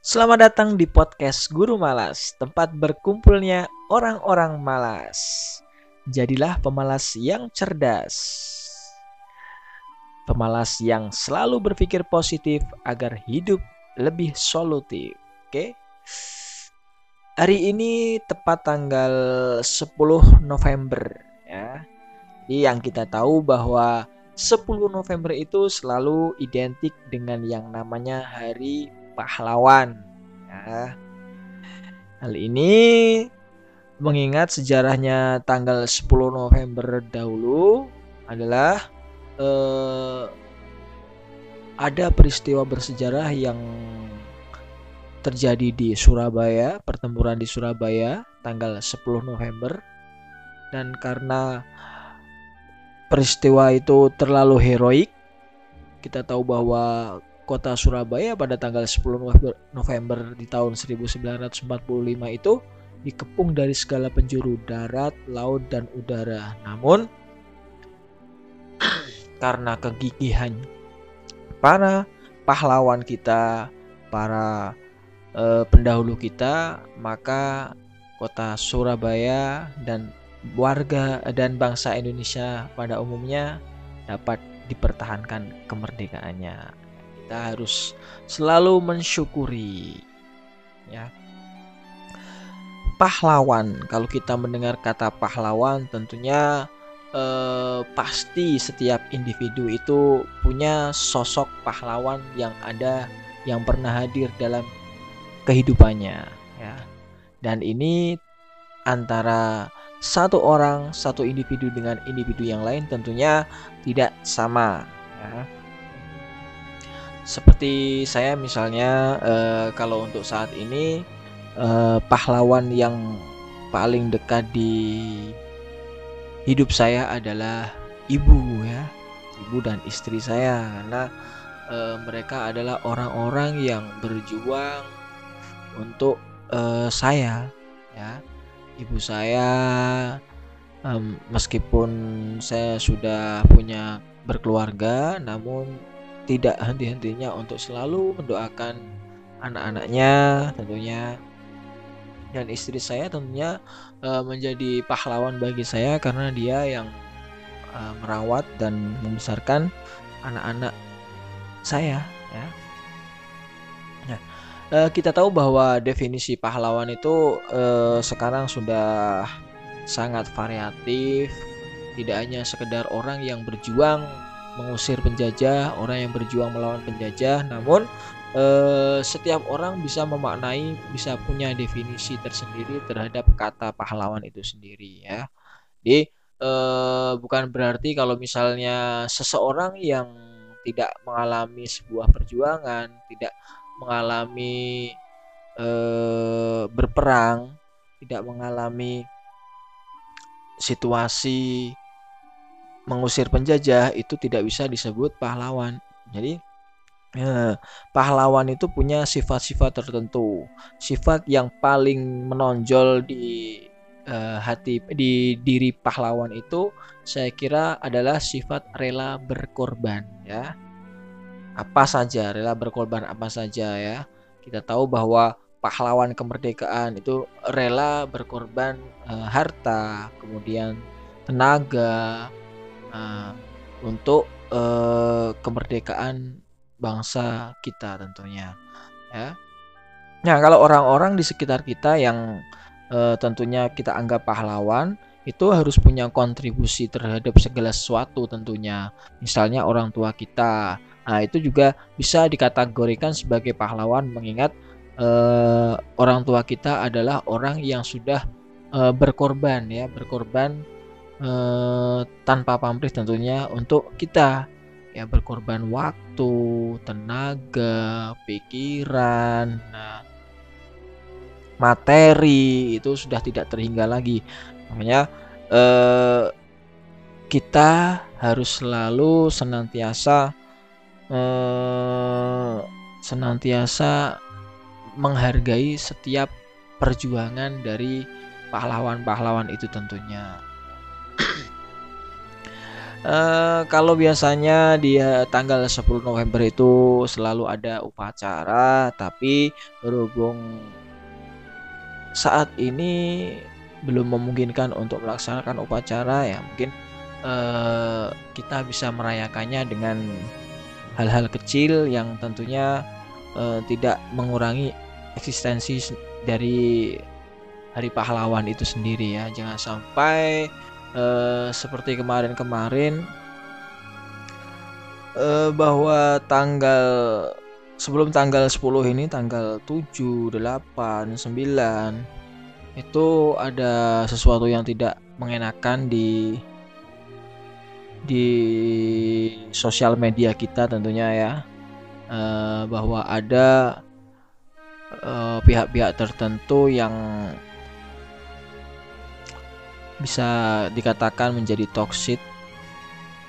Selamat datang di podcast Guru Malas, tempat berkumpulnya orang-orang malas. Jadilah pemalas yang cerdas. Pemalas yang selalu berpikir positif agar hidup lebih solutif. Oke. Hari ini tepat tanggal 10 November ya. Jadi yang kita tahu bahwa 10 November itu selalu identik dengan yang namanya Hari pahlawan. Ya. Hal ini mengingat sejarahnya tanggal 10 November dahulu adalah eh, ada peristiwa bersejarah yang terjadi di Surabaya, pertempuran di Surabaya tanggal 10 November dan karena peristiwa itu terlalu heroik kita tahu bahwa kota Surabaya pada tanggal 10 November di tahun 1945 itu dikepung dari segala penjuru darat, laut, dan udara. Namun karena kegigihan para pahlawan kita, para eh, pendahulu kita, maka kota Surabaya dan warga dan bangsa Indonesia pada umumnya dapat dipertahankan kemerdekaannya kita harus selalu mensyukuri ya. Pahlawan kalau kita mendengar kata pahlawan tentunya eh, pasti setiap individu itu punya sosok pahlawan yang ada yang pernah hadir dalam kehidupannya ya. Dan ini antara satu orang satu individu dengan individu yang lain tentunya tidak sama ya seperti saya misalnya uh, kalau untuk saat ini uh, pahlawan yang paling dekat di hidup saya adalah ibu ya. Ibu dan istri saya. Karena uh, mereka adalah orang-orang yang berjuang untuk uh, saya ya. Ibu saya um, meskipun saya sudah punya berkeluarga namun tidak henti-hentinya untuk selalu mendoakan anak-anaknya tentunya dan istri saya tentunya uh, menjadi pahlawan bagi saya karena dia yang uh, merawat dan membesarkan anak-anak saya ya. Nah, uh, kita tahu bahwa definisi pahlawan itu uh, sekarang sudah sangat variatif, tidak hanya sekedar orang yang berjuang mengusir penjajah, orang yang berjuang melawan penjajah. Namun eh, setiap orang bisa memaknai, bisa punya definisi tersendiri terhadap kata pahlawan itu sendiri ya. Jadi eh, bukan berarti kalau misalnya seseorang yang tidak mengalami sebuah perjuangan, tidak mengalami eh, berperang, tidak mengalami situasi mengusir penjajah itu tidak bisa disebut pahlawan. Jadi eh, pahlawan itu punya sifat-sifat tertentu. Sifat yang paling menonjol di eh, hati di diri pahlawan itu saya kira adalah sifat rela berkorban ya. Apa saja rela berkorban apa saja ya. Kita tahu bahwa pahlawan kemerdekaan itu rela berkorban eh, harta, kemudian tenaga, uh, untuk uh, kemerdekaan bangsa kita tentunya ya. Nah kalau orang-orang di sekitar kita yang uh, tentunya kita anggap pahlawan itu harus punya kontribusi terhadap segala sesuatu tentunya. Misalnya orang tua kita. Nah itu juga bisa dikategorikan sebagai pahlawan mengingat uh, orang tua kita adalah orang yang sudah uh, berkorban ya. Berkorban eh, tanpa pamrih tentunya untuk kita ya berkorban waktu, tenaga, pikiran, nah, materi itu sudah tidak terhingga lagi. Makanya eh, kita harus selalu senantiasa eh, senantiasa menghargai setiap perjuangan dari pahlawan-pahlawan itu tentunya. Uh, kalau biasanya di tanggal 10 November itu selalu ada upacara, tapi berhubung saat ini belum memungkinkan untuk melaksanakan upacara ya mungkin uh, kita bisa merayakannya dengan hal-hal kecil yang tentunya uh, tidak mengurangi eksistensi dari hari pahlawan itu sendiri ya. Jangan sampai uh, seperti kemarin-kemarin uh, bahwa tanggal sebelum tanggal 10 ini tanggal 7, 8, 9 itu ada sesuatu yang tidak mengenakan di di sosial media kita tentunya ya. Uh, bahwa ada pihak-pihak uh, tertentu yang bisa dikatakan menjadi toksit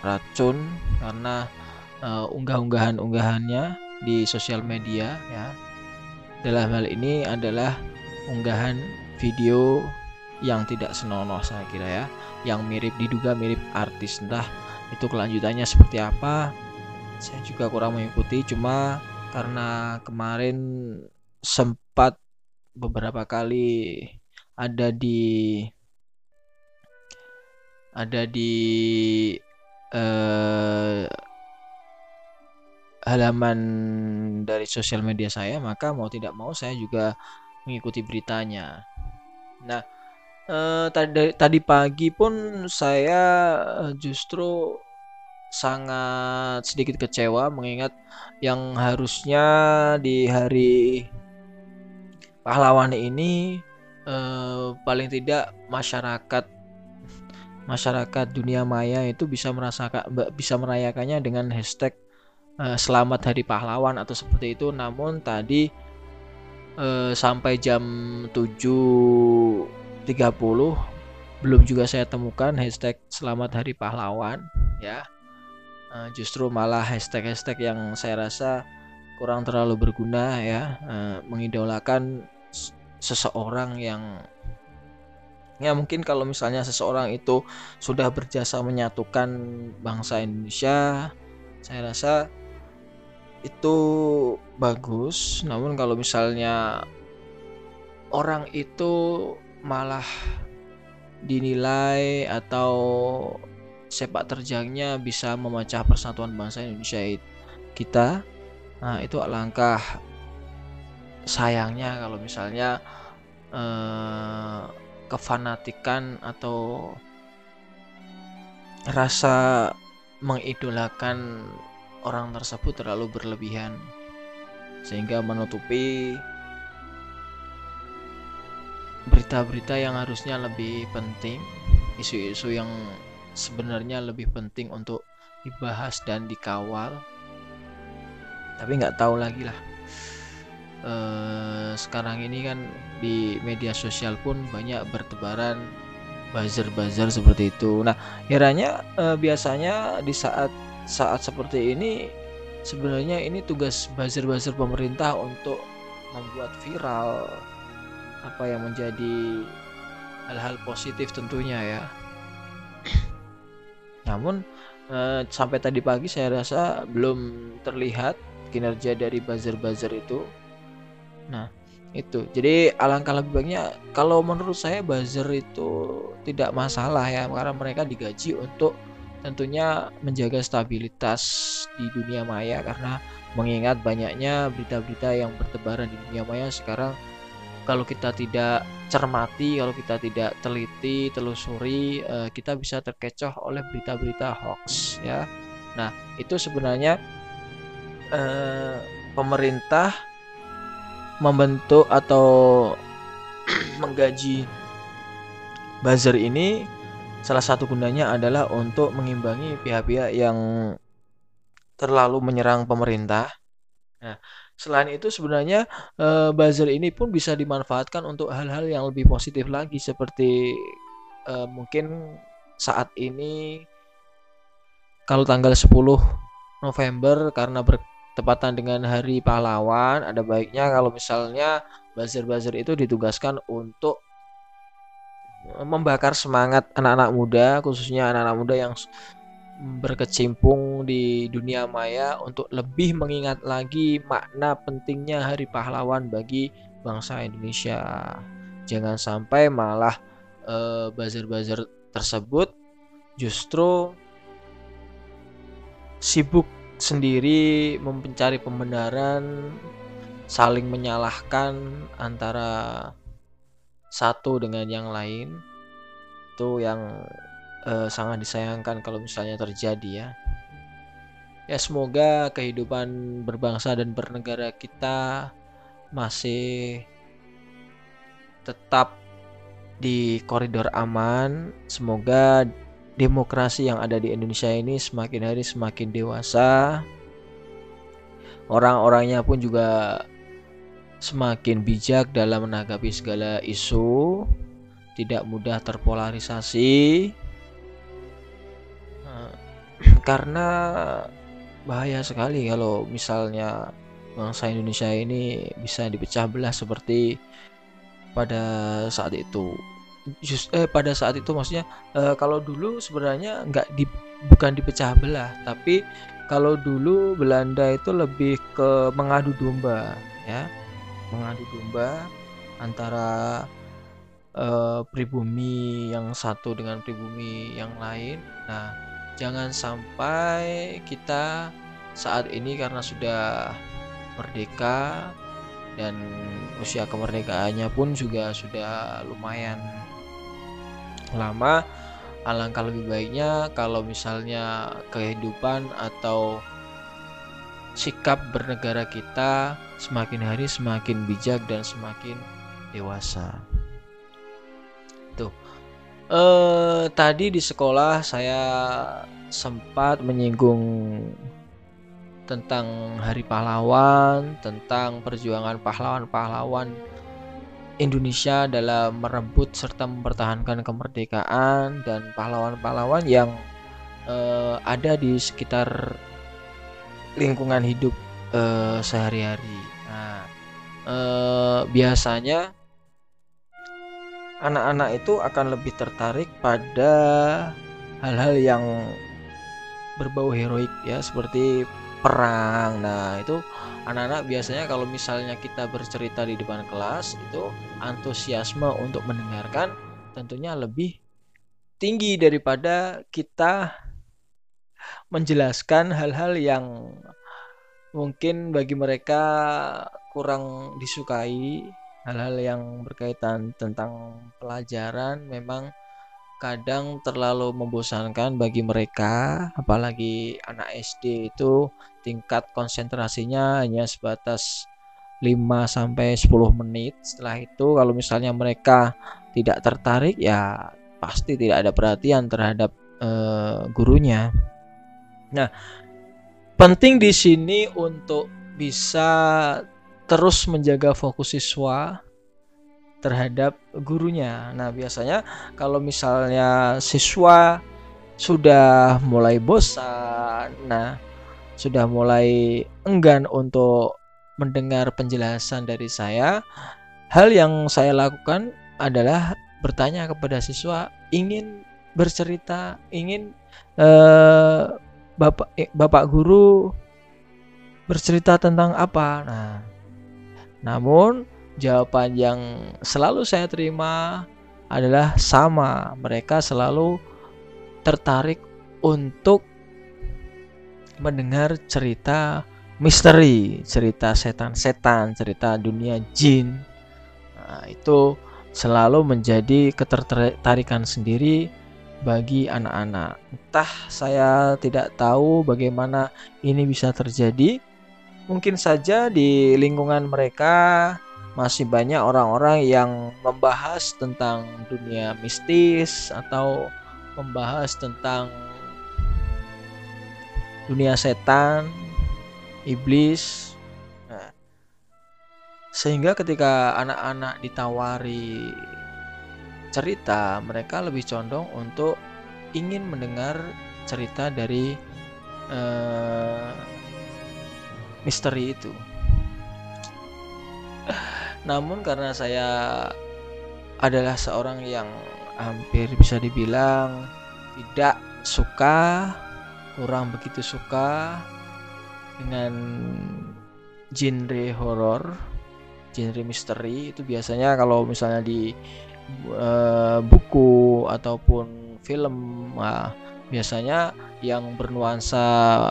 racun karena uh, unggah-unggahan-unggahannya di sosial media ya. Dalam hal ini adalah unggahan video yang tidak senonoh saya kira ya, yang mirip diduga mirip artis entah itu kelanjutannya seperti apa. Saya juga kurang mengikuti cuma karena kemarin sempat beberapa kali ada di ada di eh, halaman dari sosial media saya, maka mau tidak mau saya juga mengikuti beritanya. Nah, eh, tadi tadi pagi pun saya eh, justru sangat sedikit kecewa mengingat yang harusnya di hari pahlawan ini eh, paling tidak masyarakat masyarakat dunia maya itu bisa merasakan bisa merayakannya dengan hashtag uh, selamat hari pahlawan atau seperti itu. Namun tadi uh, sampai jam 7.30 belum juga saya temukan hashtag selamat hari pahlawan ya. Uh, justru malah hashtag-hashtag yang saya rasa kurang terlalu berguna ya. Mengidolakan seseorang yang ya mungkin kalau misalnya seseorang itu sudah berjasa menyatukan bangsa Indonesia saya rasa itu bagus. Namun kalau misalnya orang itu malah dinilai atau sepak terjangnya bisa memecah persatuan bangsa Indonesia kita nah itu alangkah sayangnya kalau misalnya eh, kefanatikan atau rasa mengidolakan orang tersebut terlalu berlebihan sehingga menutupi berita-berita yang harusnya lebih penting, isu-isu yang sebenarnya lebih penting untuk dibahas dan dikawal. Tapi nggak tahu lagi lah. E, sekarang ini kan di media sosial pun banyak bertebaran buzzer-buzzer seperti itu. Nah, kiranya e, biasanya di saat saat seperti ini sebenarnya ini tugas buzzer-buzzer pemerintah untuk membuat viral apa yang menjadi hal-hal positif tentunya ya. Namun eh, sampai tadi pagi saya rasa belum terlihat kinerja dari buzzer-buzzer itu. Nah, itu. Jadi alangkah lebih baiknya kalau menurut saya buzzer itu tidak masalah ya karena mereka digaji untuk tentunya menjaga stabilitas di dunia maya karena mengingat banyaknya berita-berita yang bertebaran di dunia maya sekarang kalau kita tidak cermati, kalau kita tidak teliti, telusuri, eh, kita bisa terkecoh oleh berita-berita hoax ya. Nah, itu sebenarnya eh, pemerintah membentuk atau menggaji buzzer ini salah satu gunanya adalah untuk mengimbangi pihak-pihak yang terlalu menyerang pemerintah. Nah, selain itu sebenarnya e, buzzer ini pun bisa dimanfaatkan untuk hal-hal yang lebih positif lagi seperti e, mungkin saat ini kalau tanggal 10 November karena bertepatan dengan Hari Pahlawan, ada baiknya kalau misalnya buzzer-buzzer itu ditugaskan untuk membakar semangat anak-anak muda khususnya anak-anak muda yang berkecimpung di dunia maya untuk lebih mengingat lagi makna pentingnya Hari Pahlawan bagi bangsa Indonesia. Jangan sampai malah uh, buzzer-buzzer tersebut justru sibuk sendiri mencari pembenaran, saling menyalahkan antara satu dengan yang lain. Itu yang uh, sangat disayangkan kalau misalnya terjadi ya. Ya semoga kehidupan berbangsa dan bernegara kita masih tetap di koridor aman. Semoga demokrasi yang ada di Indonesia ini semakin hari semakin dewasa. Orang-orangnya pun juga semakin bijak dalam menanggapi segala isu, tidak mudah terpolarisasi. karena bahaya sekali kalau misalnya bangsa Indonesia ini bisa dipecah belah seperti pada saat itu. Just, eh pada saat itu maksudnya eh, kalau dulu sebenarnya nggak di bukan dipecah belah, tapi kalau dulu Belanda itu lebih ke mengadu domba, ya, mengadu domba antara eh, pribumi yang satu dengan pribumi yang lain. Nah, jangan sampai kita saat ini karena sudah merdeka dan usia kemerdekaannya pun juga sudah lumayan lama alangkah lebih baiknya kalau misalnya kehidupan atau sikap bernegara kita semakin hari semakin bijak dan semakin dewasa. Tuh eh tadi di sekolah saya sempat menyinggung tentang Hari Pahlawan, tentang perjuangan pahlawan-pahlawan Indonesia dalam merebut serta mempertahankan kemerdekaan dan pahlawan-pahlawan yang uh, ada di sekitar lingkungan hidup uh, sehari-hari. Nah, uh, biasanya anak-anak itu akan lebih tertarik pada hal-hal yang berbau heroik ya seperti perang. Nah, itu anak-anak biasanya kalau misalnya kita bercerita di depan kelas itu antusiasme untuk mendengarkan tentunya lebih tinggi daripada kita menjelaskan hal-hal yang mungkin bagi mereka kurang disukai. Hal-hal yang berkaitan tentang pelajaran memang kadang terlalu membosankan bagi mereka apalagi anak SD itu tingkat konsentrasinya hanya sebatas 5 sampai 10 menit setelah itu kalau misalnya mereka tidak tertarik ya pasti tidak ada perhatian terhadap uh, gurunya nah penting di sini untuk bisa terus menjaga fokus siswa terhadap gurunya. Nah, biasanya kalau misalnya siswa sudah mulai bosan, nah sudah mulai enggan untuk mendengar penjelasan dari saya, hal yang saya lakukan adalah bertanya kepada siswa ingin bercerita, ingin eh, bapak eh, bapak guru bercerita tentang apa. Nah, namun, jawaban yang selalu saya terima adalah sama. Mereka selalu tertarik untuk mendengar cerita misteri, cerita setan-setan, cerita dunia jin. Nah, itu selalu menjadi ketertarikan sendiri bagi anak-anak. Entah saya tidak tahu bagaimana ini bisa terjadi, mungkin saja di lingkungan mereka masih banyak orang-orang yang membahas tentang dunia mistis atau membahas tentang dunia setan, iblis. Nah, sehingga ketika anak-anak ditawari cerita, mereka lebih condong untuk ingin mendengar cerita dari uh, misteri itu. Namun karena saya adalah seorang yang hampir bisa dibilang tidak suka kurang begitu suka dengan genre horor, genre misteri itu biasanya kalau misalnya di uh, buku ataupun film nah, biasanya yang bernuansa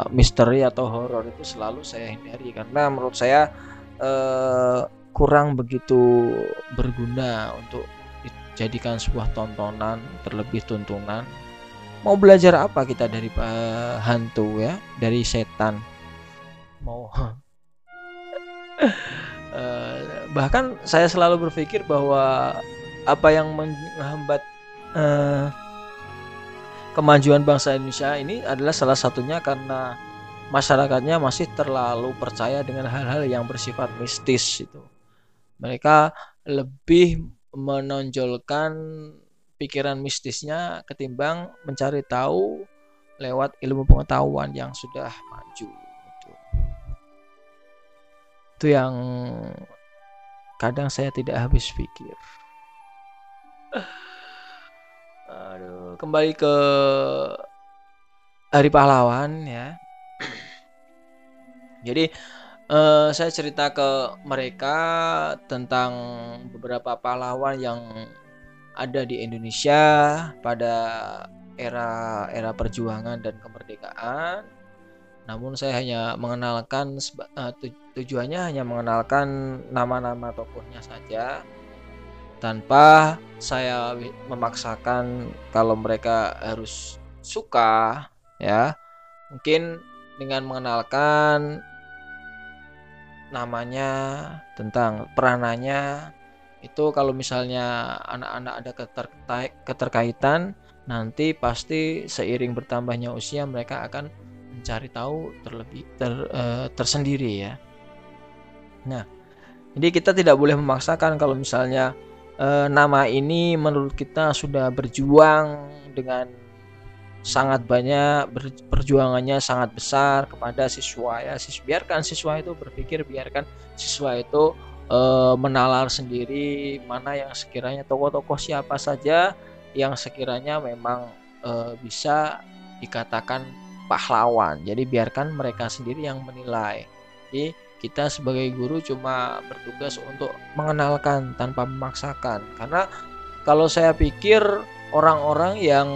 misteri atau horor itu selalu saya hindari karena menurut saya uh, kurang begitu berguna untuk dijadikan sebuah tontonan terlebih tuntunan mau belajar apa kita dari uh, hantu ya? Dari setan. Mau. Uh, bahkan saya selalu berpikir bahwa apa yang menghambat uh, kemajuan bangsa Indonesia ini adalah salah satunya karena masyarakatnya masih terlalu percaya dengan hal-hal yang bersifat mistis itu. Mereka lebih menonjolkan pikiran mistisnya ketimbang mencari tahu lewat ilmu pengetahuan yang sudah maju itu. Itu yang kadang saya tidak habis pikir. Aduh, kembali ke Hari Pahlawan ya. Jadi uh, saya cerita ke mereka tentang beberapa pahlawan yang ada di Indonesia pada era era perjuangan dan kemerdekaan. Namun saya hanya mengenalkan uh, tujuannya hanya mengenalkan nama-nama tokohnya saja tanpa saya memaksakan kalau mereka harus suka ya mungkin dengan mengenalkan namanya tentang peranannya itu kalau misalnya anak-anak ada keterkaitan nanti pasti seiring bertambahnya usia mereka akan mencari tahu terlebih ter, uh, tersendiri ya. Nah, jadi kita tidak boleh memaksakan kalau misalnya uh, nama ini menurut kita sudah berjuang dengan sangat banyak perjuangannya sangat besar kepada siswa ya siswa biarkan siswa itu berpikir biarkan siswa itu uh, menalar sendiri mana yang sekiranya tokoh-tokoh siapa saja yang sekiranya memang uh, bisa dikatakan pahlawan. Jadi biarkan mereka sendiri yang menilai. Jadi kita sebagai guru cuma bertugas untuk mengenalkan tanpa memaksakan. Karena kalau saya pikir orang-orang yang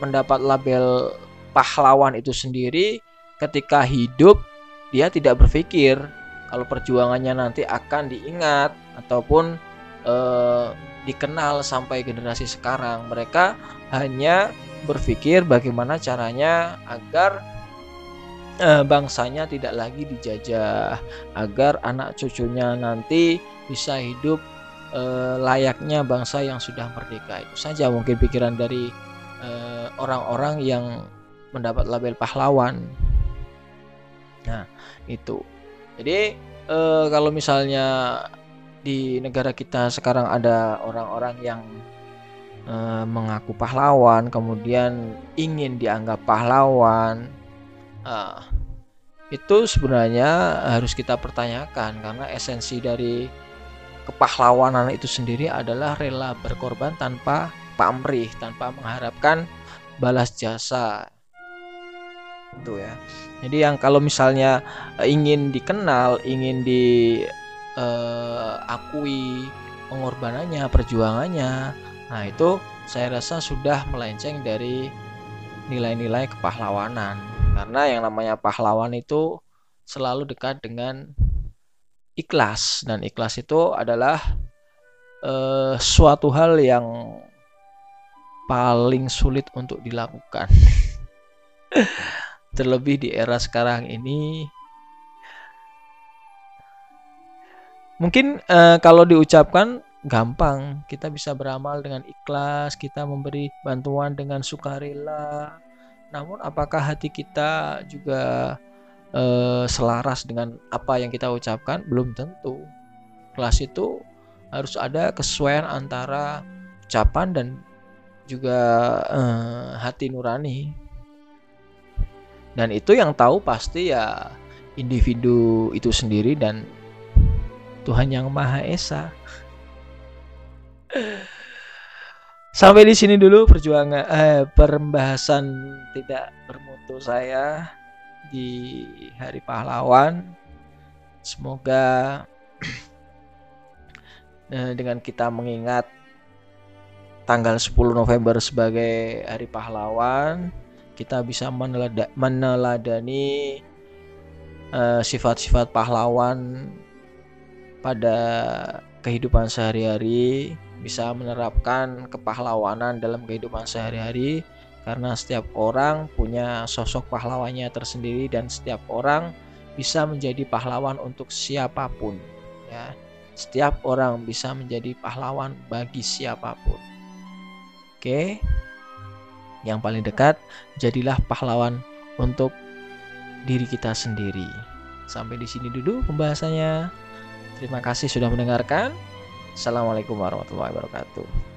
mendapat label pahlawan itu sendiri ketika hidup dia tidak berpikir kalau perjuangannya nanti akan diingat ataupun eh, dikenal sampai generasi sekarang. Mereka hanya berpikir bagaimana caranya agar eh, bangsanya tidak lagi dijajah agar anak cucunya nanti bisa hidup eh, layaknya bangsa yang sudah merdeka. Itu saja mungkin pikiran dari eh, orang-orang yang mendapat label pahlawan. Nah itu jadi eh, kalau misalnya di negara kita sekarang ada orang-orang yang uh, mengaku pahlawan, kemudian ingin dianggap pahlawan, Nah, itu sebenarnya harus kita pertanyakan karena esensi dari kepahlawanan itu sendiri adalah rela berkorban tanpa pamrih, tanpa mengharapkan balas jasa. Itu ya. Jadi yang kalau misalnya ingin dikenal, ingin diakui uh, pengorbanannya, perjuangannya, nah itu saya rasa sudah melenceng dari nilai-nilai kepahlawanan. Karena yang namanya pahlawan itu selalu dekat dengan ikhlas. Dan ikhlas itu adalah uh, suatu hal yang paling sulit untuk dilakukan terlebih di era sekarang ini mungkin uh, kalau diucapkan gampang. Kita bisa beramal dengan ikhlas kita memberi bantuan dengan sukarela. Namun apakah hati kita juga uh, selaras dengan apa yang kita ucapkan? Belum tentu. Kelas itu harus ada kesesuaian antara ucapan dan juga uh, hati nurani dan itu yang tahu pasti ya individu itu sendiri dan Tuhan yang Maha Esa Sampai di sini dulu perjuangan eh, pembahasan tidak bermutu saya di Hari Pahlawan. Semoga eh, dengan kita mengingat tanggal 10 November sebagai Hari Pahlawan, kita bisa menelada meneladani eh, sifat-sifat uh, pahlawan pada kehidupan sehari-hari, bisa menerapkan kepahlawanan dalam kehidupan sehari-hari karena setiap orang punya sosok pahlawannya tersendiri dan setiap orang bisa menjadi pahlawan untuk siapa pun ya. Setiap orang bisa menjadi pahlawan bagi siapa pun. Oke. Yang paling dekat jadilah pahlawan untuk diri kita sendiri. Sampai di sini dulu pembahasannya. Terima kasih sudah mendengarkan. Assalamualaikum warahmatullahi wabarakatuh.